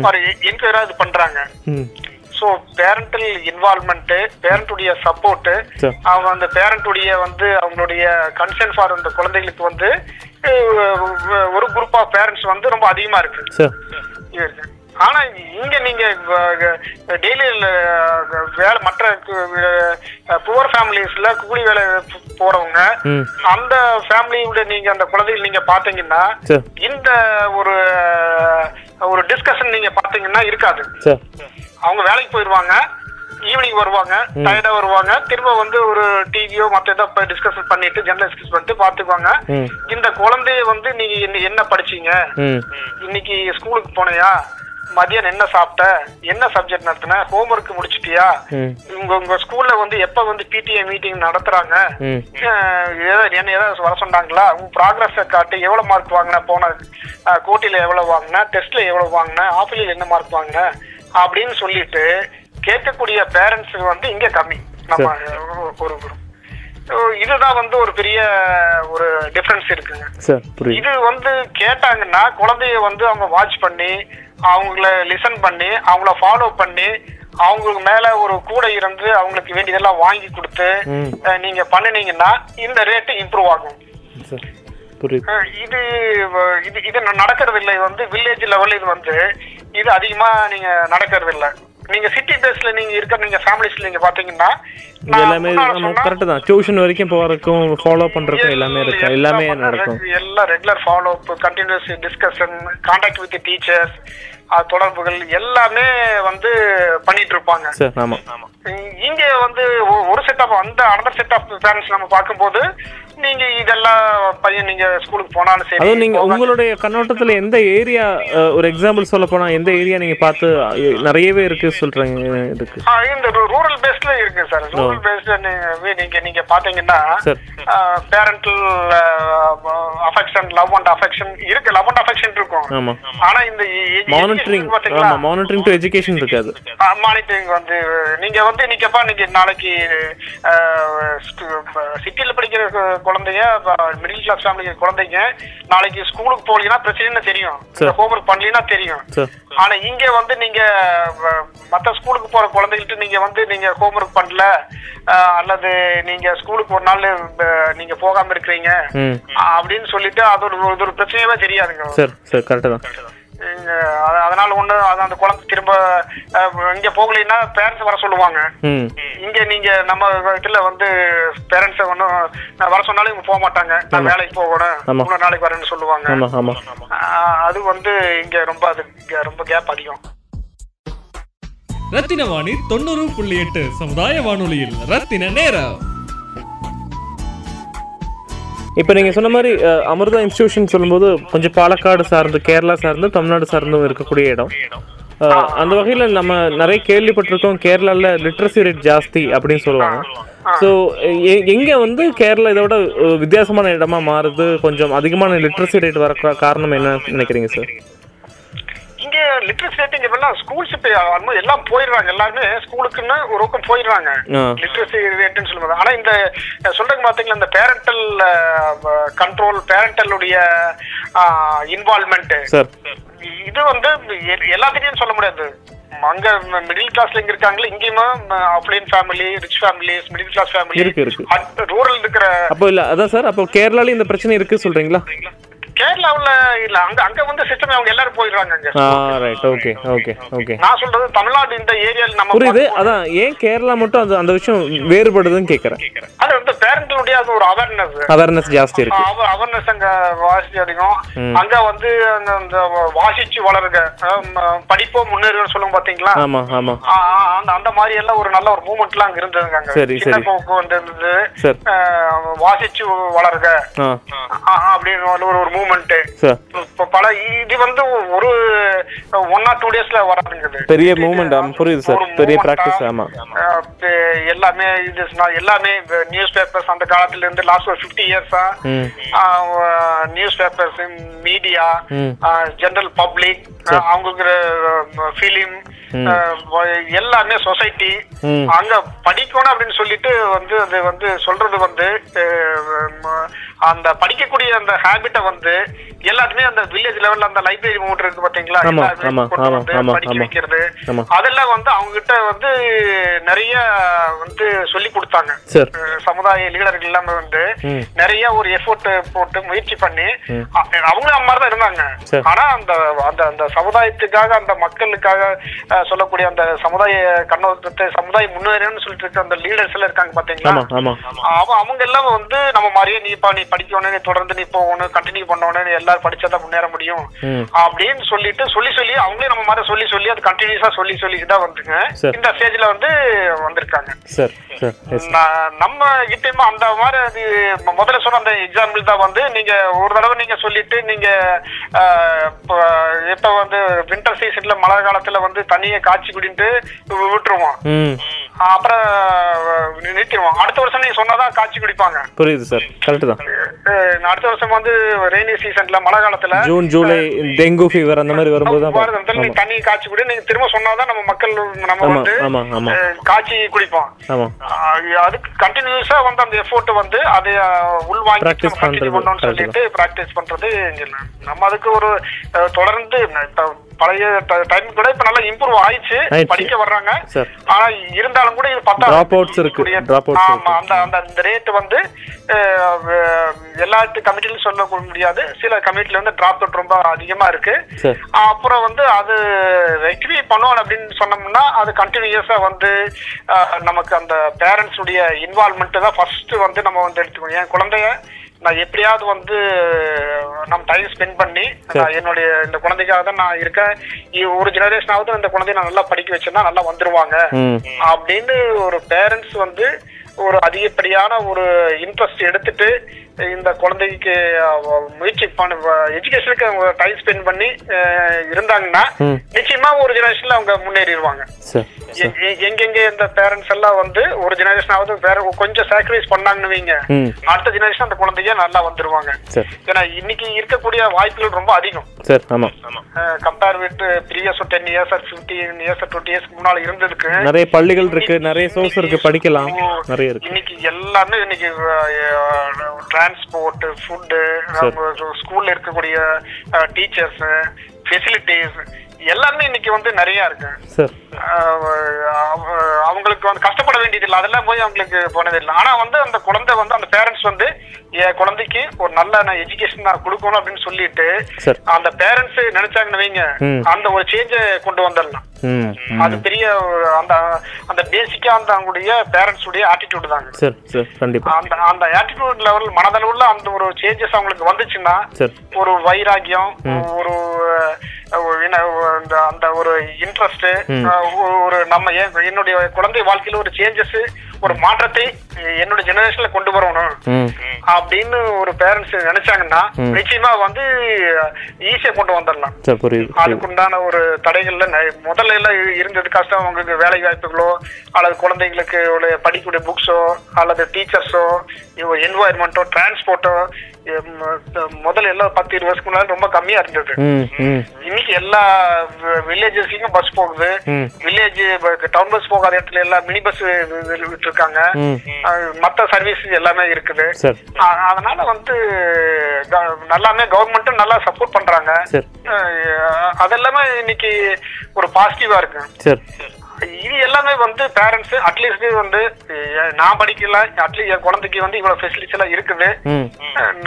S3: ஒரு என்கொயராது பண்றாங்க. ஸோ பேரண்டல் இன்வால்மெண்ட் பேரண்ட்டுடைய சப்போர்ட்
S4: சரி
S3: அவங்க அந்த பேரண்ட்டுடைய வந்து அவங்களுடைய கன்சர்ன் ஃபார் அந்த குழந்தைகளுக்கு வந்து ஒரு குரூப் ஆஃப் பேரண்ட்ஸ் வந்து ரொம்ப அதிகமா இருக்கு. ஆனா இங்க நீங்க டெய்லி வேலை மற்ற புவர் ஃபேமிலிஸ்ல கூலி வேலை போறவங்க அந்த ஃபேமிலியோட நீங்க அந்த குழந்தைகள் நீங்க பாத்தீங்கன்னா இந்த ஒரு ஒரு டிஸ்கஷன் நீங்க பாத்தீங்கன்னா இருக்காது. அவங்க வேலைக்கு போயிருவாங்க. ஈவினிங் வருவாங்க டயர்டா வருவாங்க. திரும்ப வந்து ஒரு டிவியோ மத்த ஏதோ டிஸ்கஸ் பண்ணிட்டு ஜெனரல் டிஸ்கஸ் பண்ணிட்டு பாத்துக்குவாங்க இந்த குழந்தைய வந்து நீங்க என்ன- படிச்சீங்க? இன்னைக்கு ஸ்கூலுக்கு போனையா? மதியம் என்ன சாப்பிட்ட? என்ன சப்ஜெக்ட் நடத்தின? ஹோம்ஒர்க் முடிச்சிட்டியா?
S4: ம்.
S3: உங்க உங்க ஸ்கூல்ல வந்து எப்ப வந்து பிடிஏ மீட்டிங் நடத்துறாங்க? என்ன ஏதாவது வர சொன்னாங்களா? உங்க ப்ராக்ரஸ காட்டு எவ்வளவு மார்க் வாங்கின? போன கோட்டில எவ்வளவு வாங்கின? டெஸ்ட்ல எவ்வளவு வாங்கின? ஆப்பிளில் என்ன மார்க் வாங்கின? அப்படின்னு சொல்லிட்டு கேட்கக்கூடிய பேரண்ட்ஸ் வந்து இங்க கம்மி. நம்ம ஒரு- இதுதான் வந்து ஒரு பெரிய ஒரு டிஃபரன்ஸ் இருக்குங்க. இது வந்து கேட்டாங்கன்னா குழந்தைய வந்து அவங்க வாட்ச் பண்ணி அவங்கள லிசன் பண்ணி அவங்கள ஃபாலோ பண்ணி அவங்களுக்கு மேல ஒரு கூட இருந்து அவங்களுக்கு வேண்டியதெல்லாம் வாங்கி கொடுத்து நீங்க பண்ணுனீங்கன்னா இந்த ரேட்டு இம்ப்ரூவ் ஆகும். இது இது இது நடக்கிறது இல்லை வந்து வில்லேஜ் லெவல் இது வந்து இது அதிகமா நீங்க நடக்கிறது இல்லை நீங்க சிட்டி பேஸ்ல நீங்க இருக்க நீங்க ஃபேமிலிஸ்ல நீங்க பாத்தீங்கன்னா
S4: எல்லாமே கரெக்டு தான். டியூஷன் வரைக்கும் போகிறதுக்கும் ஃபாலோ பண்ணுறதுக்கும் எல்லாமே இருக்கும் எல்லாமே நடக்கும்.
S3: எல்லாம் regular follow up continuous discussion contact with teachers தொடர்புகள் எல்லாமே வந்து பண்ணிட்டு இருப்பாங்க.
S4: சார் ஆமாம்
S3: இ- இங்க வந்து ஒரு செட் ஆஃப் அந்த அனதர் செட் ஆஃப் பேரண்ட்ஸ் நம்ம பார்க்கும்போது நீங்க இதெல்லாம் பையன் நீங்க ஸ்கூலுக்கு போனாலும் சரி
S4: அதுவும் நீங்க உங்களுடைய கண்ணோட்டத்துல எந்த ஏரியா ஒரு எக்ஸாம்பிள் சொல்ல போனா எந்த ஏரியா நீங்க பார்த்து நிறையவே இருக்கு சொல்றீங்க இருக்கு
S3: இந்த ரூரல் பேஸ்ல இருக்கு சார் ரூரல் பேஸ்ல நீங்க நீங்க பாத்தீங்கன்னா parental affection love and affection இருக்கு. லவ் அண்ட் அஃபெக்ஷன் இருக்கும்.
S4: ஆமா.
S3: ஆனா இந்த
S4: மானிட்டரிங் மானிட்டரிங் டு எஜுகேஷன் இருக்காது.
S3: மானிட்டரிங் வந்து நீங்க வந்து நீங்கப்பா நீங்க நாளைக்கு சிட்டில படிக்கிற குழந்தைங்க மிடில் கிளாஸ் ஃபேமிலி குழந்தைங்க நாளைக்கு ஸ்கூலுக்கு போகலீங்கன்னா பிரச்சனைன்னு தெரியும். ஹோம்ஒர்க் பண்ணலீங்கன்னா தெரியும். ஆனா இங்க வந்து நீங்க மத்த ஸ்கூலுக்கு போற குழந்தைகிட்ட நீங்க வந்து நீங்க ஹோம்ஒர்க் பண்ணல அல்லது நீங்க ஸ்கூலுக்கு ஒரு நாள் நீங்க போகாம இருக்கிறீங்க அப்படின்னு சொல்லிட்டு அது ஒரு ஒரு பிரச்சனையாவே தெரியாதுங்க.
S4: சார் சார் கரெக்டு தான்.
S3: அதனால ஒண்ணு அது அந்த குழந்தை திரும்ப இங்க போகலைன்னா பேரண்ட்ஸ் வர சொல்லுவாங்க. இங்க நீங்க நம்ம இதுல வந்து பேரண்ட்ஸ் ஒன்றும் வர சொன்னாலும் இவங்க போக மாட்டாங்க நான் வேலைக்கு போகணும்.
S4: ஆமா.
S3: இன்னொரு நாளைக்கு வரேன்னு சொல்லுவாங்க. அது வந்து இங்க ரொம்ப அது இங்க ரொம்ப கேப் அதிகம்.
S2: ரத்தின வாணி தொண்ணூறு புள்ளி எட்டு சமுதாய வானொலியில் ரத்தின நேரம்.
S4: இப்போ நீங்கள் சொன்ன மாதிரி அமிர்தா இன்ஸ்டியூஷன் சொல்லும்போது கொஞ்சம் பாலக்காடு சார்ந்து கேரளா சார்ந்து தமிழ்நாடு சார்ந்தும் இருக்கக்கூடிய இடம். அந்த வகையில் நம்ம நிறைய கேள்விப்பட்டிருக்கோம் கேரளாவில் லிட்ரஸி ரேட் ஜாஸ்தி அப்படின்னு சொல்லுவாங்க. ஸோ எங்கே வந்து கேரளா இதோட வித்தியாசமான இடமா மாறுது? கொஞ்சம் அதிகமான லிட்ரஸி ரேட் வர காரணம் என்ன நினைக்கிறீங்க சார்
S3: இங்க லிட்ரஸி ரேட்டிங் இப்பெல்லாம் ஸ்கூல்ஸ் இப்ப ஆல்மோஸ்ட் எல்லாம் போயிடுறாங்க. எல்லாருமே ஸ்கூலுக்குன்னு ஒரு பக்கம் போயிடுறாங்க. லிட்ரஸி ரேட்டுன்னு சொல்லுவாங்க ஆனா இந்த சொல்றதுக்கு பாத்தீங்களா இந்த பேரண்டல் கண்ட்ரோல் பேரண்டலுடைய இன்வால்மெண்ட் இது வந்து எல்லாத்துலயும் சொல்ல முடியாது. அங்க மிடில் கிளாஸ்ல இங்க இருக்காங்களே இங்கேயுமே அப்ளைன் family rich families middle class family
S4: இருக்கு, இருக்கு.
S3: ரூரல் இருக்கிற
S4: அப்போ இல்லை அதான் சார் அப்போ கேரளாலையும் இந்த பிரச்சனை இருக்குது சொல்கிறீங்களா
S3: கேரளாவுல இல்ல அங்க அங்க வந்து சிஸ்டம் அவங்க எல்லாரும் போயிடுறாங்க
S4: ரைட் ஓகே ஓகே ஓகே
S3: நான் சொல்றது தமிழ்நாடு இந்த ஏரியால நம்ம
S4: புரியுது. அதான் ஏன் கேரளா மட்டும் அந்த அந்த விஷயம் வேறுபடுதுன்னு கேட்குறேன்
S3: அது வந்து பேரண்ட்களுடைய அது ஒரு அவேர்னஸ்
S4: அவேர்னஸ் ஜாஸ்தி இருக்கு.
S3: அவேர்னஸ் அங்க வாசிச்சு அதிகம். அங்க வந்து அந்த வாசிச்சு வளருங்க படிப்போ முன்னேறுன்னு சொல்லுங்க பாத்தீங்களா?
S4: ஆமா ஆமா.
S3: அந்த அந்த மாதிரி எல்லாம் ஒரு நல்ல ஒரு மூமெண்ட் எல்லாம் அங்க இருந்ததுங்க அங்க.
S4: சரி, சரி.
S3: வந்து இருந்தது. வாசிச்சு
S4: ஆ,
S3: அப்படின்னு ஒரு ஒரு மூமெண்ட் பல இது வந்து ஒரு ஒன் ஆர் டூ டேஸ்ல வராதுங்குது.
S4: பெரிய மூவ்மெண்ட் ஆமாம் புரியுது சார் பெரிய ப்ராக்டிஸ் ஆமா.
S3: எல்லாமே இது எல்லாமே நியூஸ் பேப்பர்ஸ் அந்த காலத்துல இருந்து லாஸ்ட் ஒரு ஃபிஃப்டி இயர்ஸா newspapers media general public அவங்களுக்கு ஃபிலிம் எல்லாமே சொசைட்டி. அங்க படிக்கணும் அப்படின்னு சொல்லிட்டு வந்து அது வந்து சொல்றது வந்து அந்த படிக்கக்கூடிய அந்த ஹேபிட்டை வந்து எல்லாத்துமே அந்த வில்லேஜ் லெவல்ல அந்த லைப்ரரி மூட் இருக்கு பாத்தீங்களா எல்லாருமே படிக்க. வைக்கிறது. அதெல்லாம் வந்து அவங்க கிட்ட வந்து நிறைய வந்து சொல்லி கொடுத்தாங்க சமுதாய லீடர்கள் எல்லாமே வந்து. நிறைய ஒரு எஃபோர்ட் போட்டு முயற்சி பண்ணி
S4: ம்.
S3: அ- அவங்க அந்த மாதிரி தான் இருந்தாங்க. ஆனா அந்த அந்த அந்த சமுதாயத்துக்காக அந்த மக்களுக்காக சொல்லக்கூடிய அந்த சமுதாய கண்ணோட்டத்தை சமுதாய முன்னேறணும்னு சொல்லிட்டு இருக்க அந்த லீடர்ஸ் எல்லாம் இருக்காங்க பாத்தீங்களா அவங்க எல்லாம் வந்து நம்ம மாதிரியே நீ படிக்கணும் நீ தொடர்ந்து நீ போகணும் கண்டினியூ பண்ணணும் நீ எல்லாரும் படிச்சாதான் முன்னேற முடியும். அப்படின்னு சொல்லிட்டு சொல்லி சொல்லி அவங்களே நம்ம மாதிரி சொல்லி சொல்லி அது கண்டினியூஸா சொல்லி சொல்லி தான் வந்துங்க. இந்த ஸ்டேஜ்ல வந்து வந்திருக்காங்க. நம்ம கிட்டயுமே அந்த மாதிரி அது முதல்ல சொன்ன அந்த எக்ஸாம்பிள் தான் வந்து நீங்க ஒரு தடவை நீங்க சொல்லிட்டு நீங்க இப்ப வந்து வின்டர் சீசன்ல மழை காலத்துல வந்து தண்ணியை காய்ச்சி குடின்ட்டு வி- விட்டுருவோம். அப்புறம் நிறுத்திடுவோம். அடுத்த வருஷம் நீங்க சொன்னாதான் காய்ச்சி குடிப்பாங்க.
S4: புரியுது சார் கரெக்டு தான்.
S3: அடுத்த வருஷம் வந்து ரெய்னி சீசன்ல மழை காலத்துல
S4: ஜூன் ஜூலை டெங்கு ஃபீவர் அந்த மாதிரி வரும்போது தான்
S3: நீங்க தண்ணி காய்ச்சி குடி. நீங்க திரும்ப சொன்னாதான் நம்ம மக்கள் நம்ம வந்து காய்ச்சி குடிப்போம். அதுக்கு கண்டினியூஸா வந்து அந்த எஃபோர்ட் வந்து அதை உள்வாங்கி
S4: பண்றது,
S3: பண்ணணும்னு சொல்லிட்டு பிராக்டிஸ் பண்றது. நம்ம அதுக்கு ஒரு தொடர்ந்து பழைய டைம் கூட இப்ப நல்லா இம்ப்ரூவ் ஆயிடுச்சு. படிக்க வர்றாங்க. ஆனா இருந்தாலும் கூட இது பத்தா
S4: Dropouts இருக்கு. Dropouts
S3: ஆமா
S4: இருக்கு.
S3: அந்த அந்த அந்த ரேட் வந்து எல்லா கமிட்டிலும் சொல்ல முடியாது. சில கமிட்டில வந்து டிராப் அவுட் ரொம்ப அதிகமா இருக்கு. அப்புறம் வந்து அது ரெக்டிஃபை பண்ணணும் அப்படின்னு சொன்னோம்னா அது கண்டினியூஸா வந்து நமக்கு அந்த பேரண்ட்ஸ் உடைய இன்வால்மெண்ட் தான் ஃபர்ஸ்ட் வந்து நம்ம வந்து எடுத்துக்கணும். என் குழந்தைய நான் எப்படியாவது வந்து நம்ம டைம் ஸ்பெண்ட் பண்ணி நான் என்னுடைய இந்த குழந்தைக்காக தான் நான் இருக்கேன். ஒரு ஜெனரேஷனாவது இந்த குழந்தைய நான் நல்லா படிக்க வச்சேன்னா நல்லா வந்துருவாங்க. அப்படின்னு ஒரு பேரண்ட்ஸ் வந்து ஒரு அதிகப்படியான ஒரு இன்ட்ரெஸ்ட் எடுத்துட்டு இந்த குழந்தைக்கு முயற்சி பண்ண எஜுகேஷனுக்கு அவங்க டைம் ஸ்பெண்ட் பண்ணி இருந்தாங்கன்னா. நிச்சயமா ஒரு ஜெனரேஷன்ல அவங்க முன்னேறிடுவாங்க. எங்கெங்க இந்த பேரண்ட்ஸ் எல்லாம் வந்து ஒரு ஜெனரேஷனாவது வேற கொஞ்சம் சாக்ரிஃபைஸ் பண்ணாங்கன்னு வைங்க. அடுத்த ஜெனரேஷன் அந்த குழந்தைங்க நல்லா வந்துருவாங்க. ஏன்னா இன்னைக்கு இருக்கக்கூடிய வாய்ப்புகள் ரொம்ப அதிகம். Compare with previous ten years or fifteen years twenty இயர்ஸ்க்கு முன்னால இருந்ததுக்கு
S4: நிறைய பள்ளிகள் இருக்கு நிறைய சோர்ஸ் இருக்கு படிக்கலாம். நிறைய இருக்கு.
S3: இன்னைக்கு எல்லாமே இன்னைக்கு டிரான்ஸ்போர்ட் ஃபுட்டு ஸ்கூல்ல இருக்கக்கூடிய டீச்சர்ஸ் ஃபெசிலிட்டிஸ் எல்லாமே இன்னைக்கு வந்து நிறைய இருக்கு. அவங்களுக்கு வந்து கஷ்டப்பட வேண்டியது இல்லை. அதெல்லாம் போய் அவங்களுக்கு போனது இல்லை. ஆனா வந்து அந்த குழந்தை வந்து அந்த பேரண்ட்ஸ் வந்து என் குழந்தைக்கு ஒரு நல்ல நான் எஜுகேஷன் நான் கொடுக்கணும் அப்படின்னு சொல்லிட்டு அந்த பேரண்ட்ஸ் நினைச்சாங்கன்னு வைங்க. அந்த ஒரு சேஞ்சை கொண்டு வந்துடலாம். அது பெரிய அந்த அந்த பேசிக்கா அந்த அவங்களுடைய பேரண்ட்ஸ் உடைய ஆட்டிடியூட் தாங்க.
S4: சார் சார் கண்டிப்பா.
S3: அந்த அந்த ஆட்டிடியூட் லெவல் மனதளவுல அந்த ஒரு சேஞ்சஸ் அவங்களுக்கு வந்துச்சுன்னா ஒரு வைராகியம் ஒரு என்ன அந்த அந்த ஒரு இன்ட்ரெஸ்ட் ஒரு நம்ம ஏன் என்னுடைய குழந்தை வாழ்க்கையில ஒரு சேஞ்சஸ் ஒரு மாற்றத்தை என்னோட ஜெனரேஷன்ல கொண்டு வரணும். அப்படின்னு ஒரு பேரண்ட்ஸ் நினைச்சாங்கன்னா நிச்சயமா வந்து ஈஸியா கொண்டு வந்துடலாம். அதுக்குண்டான ஒரு தடைகள்ல முதல்ல எல்லாம் இருந்தது கஷ்டம். அவங்களுக்கு வேலை வாய்ப்புகளோ அல்லது குழந்தைங்களுக்கு ஒரு படிக்கக்கூடிய புக்ஸோ அல்லது டீச்சர்ஸோ என்வாயர்மெண்ட்டோ டிரான்ஸ்போர்ட்டோ முதல்ல எல்லாம் பத்து இருபது வருஷத்துக்கு முன்னாடி ரொம்ப கம்மியா இருந்தது. இன்னைக்கு எல்லா வில்லேஜஸ்லயும் பஸ் போகுது. வில்லேஜ் டவுன் பஸ் போகாத இடத்துல எல்லாம் மினி பஸ் விட்டுருக்காங்க
S4: ம்.
S3: அஹ் மத்த சர்வீஸ் எல்லாமே இருக்குது. அதனால வந்து நல்லாமே கவர்மெண்ட்டும் நல்லா சப்போர்ட் பண்றாங்க. அதெல்லாமே இன்னைக்கு ஒரு பாசிட்டிவா இருக்கு. இது எல்லாமே வந்து பேரண்ட்ஸ் அட்லீஸ்ட் வந்து நான் படிக்கல அட்லீஸ்ட் என் குழந்தைக்கு வந்து இவ்வளவு ஃபெசிலிட்டிஸ் எல்லாம் இருக்குது.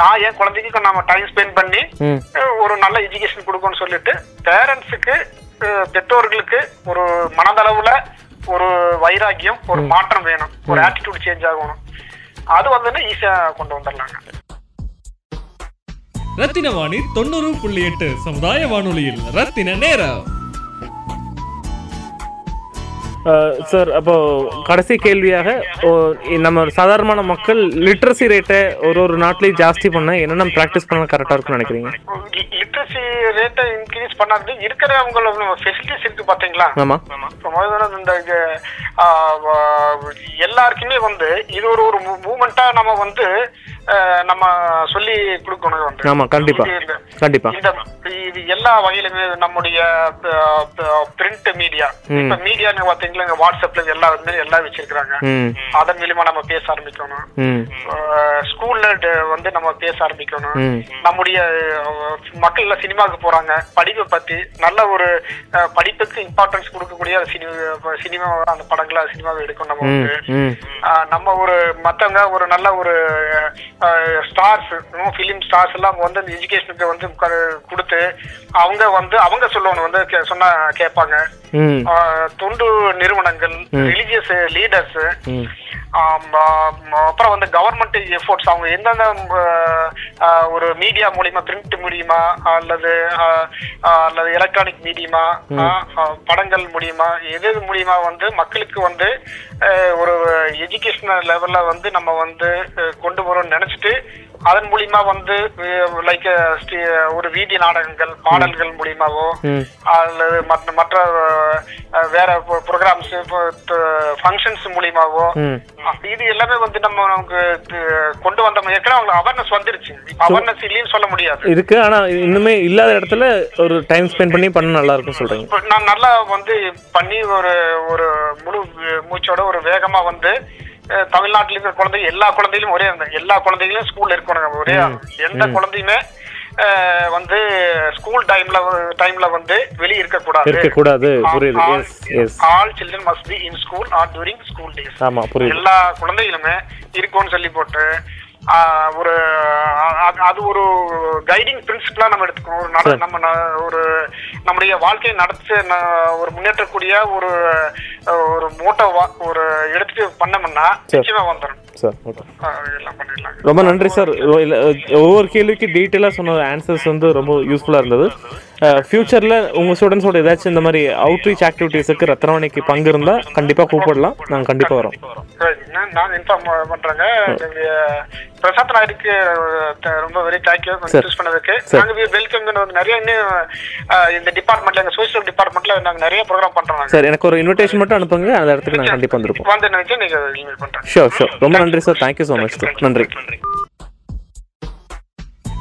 S3: நான் என் குழந்தைக்கு நம்ம டைம் ஸ்பெண்ட் பண்ணி ஒரு நல்ல எஜுகேஷன் கொடுக்கணும்னு சொல்லிட்டு பேரண்ட்ஸுக்கு பெற்றோர்களுக்கு ஒரு மனதளவுல ஒரு வைராக்கியம் ஒரு மாற்றம் வேணும். ஒரு ஆட்டிடியூட் சேஞ்ச் ஆகணும். அது வந்து ஈஸியா கொண்டு வந்துடலாங்க.
S2: ரத்தின வாணி தொண்ணூறு புள்ளி எட்டு சமுதாய வானொலியில் ரத்தின நேரம்.
S4: சார் அப்போ கடைசி கேள்வியாக நம்ம சாதாரணமான மக்கள் லிட்ரஸி ரேட்டை ஒரு ஒரு நாட்டிலையும் ஜாஸ்தி பண்ண என்னென்ன ப்ராக்டிஸ் பண்ண கரெக்டாக இருக்கும்னு நினைக்கிறீங்க?
S3: லிட்ரஸி ரேட்டை இன்க்ரீஸ் பண்ணாது இருக்கிறவங்களோட ஃபெசிலிட்டிஸ் இருக்கு பாத்தீங்களா
S4: ஆமாம்
S3: இப்ப முதல்ல இந்த எல்லாருக்குமே வந்து இது ஒரு ஒரு மூமெண்டா நம்ம வந்து நம்ம சொல்லி கொடுக்கணும் வந்து.
S4: ஆமாம் கண்டிப்பாக
S3: இது இந்த- இது எல்லா வகையிலுமே நம்முடைய பிரிண்ட் மீடியா இப்ப மீடியான்னு பாத்தீங்களா இங்க வாட்ஸ்அப்ல எல்லா இதுமே எல்லாம் வச்சிருக்காங்க அதன் மூலியமா நம்ம பேச ஆரம்பிக்கணும். ஸ்கூல்ல வந்து நம்ம பேச ஆரம்பிக்கணும். நம்முடைய மக்கள் எல்லாம் சினிமாவுக்கு போறாங்க. படிப்பை பத்தி நல்ல ஒரு படிப்புக்கு இம்பார்ட்டன்ஸ் கொடுக்கக்கூடிய சினிமா சினிமா அந்த படங்களை சினிமாவை எடுக்கணும் நம்ம வந்து. நம்ம ஒரு மத்தவங்க ஒரு நல்ல ஒரு ஸ்டார்ஸ் ஃபிலிம் ஸ்டார்ஸ் எல்லாம் வந்து அந்த எஜுகேஷனுக்கு வந்து க- கொடுத்து அவங்க வந்து அவங்க சொல்லணும் வந்து கே- சொன்னா கேட்பாங்க. தொண்டு நிறுவனங்கள் ரிலீஜியஸ் லீடர்ஸ் அப்புறம் வந்து கவர்மெண்ட் எஃபோர்ட்ஸ் அவங்க எந்தெந்த ஒரு மீடியா மூலியமா பிரிண்ட் மூலியமா அல்லது அல்லது எலக்ட்ரானிக் மீடியமா படங்கள் மூலியமா எது எது மூலியமா வந்து மக்களுக்கு வந்து ஒரு எஜுகேஷனல் லெவல்ல வந்து நம்ம வந்து கொண்டு வரோம்னு நினைச்சிட்டு அதன் மூலியமா வந்து லைக் ஒரு வீதி நாடகங்கள் பாடல்கள் மூலியமாவோ அல்லது மற்ற மற்ற வேற ப்ரோக்ராம்ஸ் ஃபங்க்ஷன்ஸ் மூலியமாவோ இது எல்லாமே வந்து நம்ம நமக்கு கொண்டு வந்த ஏற்கனவே அவங்களுக்கு அவேர்னஸ் வந்துருச்சு. அவேர்னஸ் இல்லைன்னு சொல்ல முடியாது.
S4: இருக்கு ஆனா இன்னுமே இல்லாத இடத்துல ஒரு டைம் ஸ்பெண்ட் பண்ணி பண்ண நல்லா இருக்கும் சொல்றீங்க.
S3: நான் நல்லா வந்து பண்ணி ஒரு ஒரு முழு மூச்சோட ஒரு வேகமா வந்து தமிழ்நாட்டுல இருக்கிற குழந்தை எல்லா குழந்தைகளும் ஒரே எல்லா குழந்தைகளும் ஸ்கூல்ல இருக்கணும் ஒரே எந்த குழந்தையுமே வந்து ஸ்கூல் டைம்ல டைம்ல வந்து வெளியே இருக்க கூடாது
S4: இருக்க கூடாது புரியுது yes yes
S3: all children must be in school or during school days
S4: ஆமா புரியுது.
S3: எல்லா குழந்தைகளுமே இருக்கும்னு சொல்லி போட்டு ஒரு அது- ஒரு கைடிங் பிரின்சிபலா நம்ம எடுத்துக்கணும். ஒரு நட- நம்ம ஒரு நம்முடைய வாழ்க்கையை நடத்த ஒரு முன்னேற்றக்கூடிய ஒரு ஒரு மோட்டோ ஒரு எடுத்துட்டு பண்ணோம்னா நிச்சயமா வந்துடும்
S4: ரொம்ப நன்றி சார் ஒவ்வொரு கேள்விக்கு டீட்டெயிலாக சொன்ன ஆன்சர்ஸ் வந்து ரொம்ப யூஸ்ஃபுல்லாக இருந்தது. ஃப்யூச்சரில் உங்கள் ஸ்டூடெண்ட்ஸோட ஏதாச்சும் இந்த மாதிரி அவுட்ரீச் ஆக்டிவிட்டீஸுக்கு ரத்னவாணிக்கு பங்கு இருந்தால் கண்டிப்பாக கூப்பிடலாம். நாங்கள் கண்டிப்பாக வரோம்.
S3: சரி, நான் இன்ஃபார்ம் பண்றேங்க. நீங்க பிரசாந்த் நாயுடுக்கு த- ரொம்ப வெரி தேங்க்யூ சூஸ் பண்ணதுக்கு. நாங்க வெல்கம் வந்து நிறைய இன்னும் இந்த டிபார்ட்மெண்ட்ல எங்க சோசியல் டிபார்ட்மெண்ட்ல நாங்க நிறைய ப்ரோக்ராம் பண்றோம் நாங்க.
S4: சார் எனக்கு ஒரு இன்விடேஷன் மட்டும் அனுப்புங்க. அந்த இடத்துக்கு நாங்கள் கண்டிப்பாக வந்திருப்போம்.
S3: வந்து நினைச்சு நீங்க இமெயில் பண்றேன்.
S4: ஷோர் ஷோர் ரொம்ப நன்றி sir thank you so much sir நன்றி.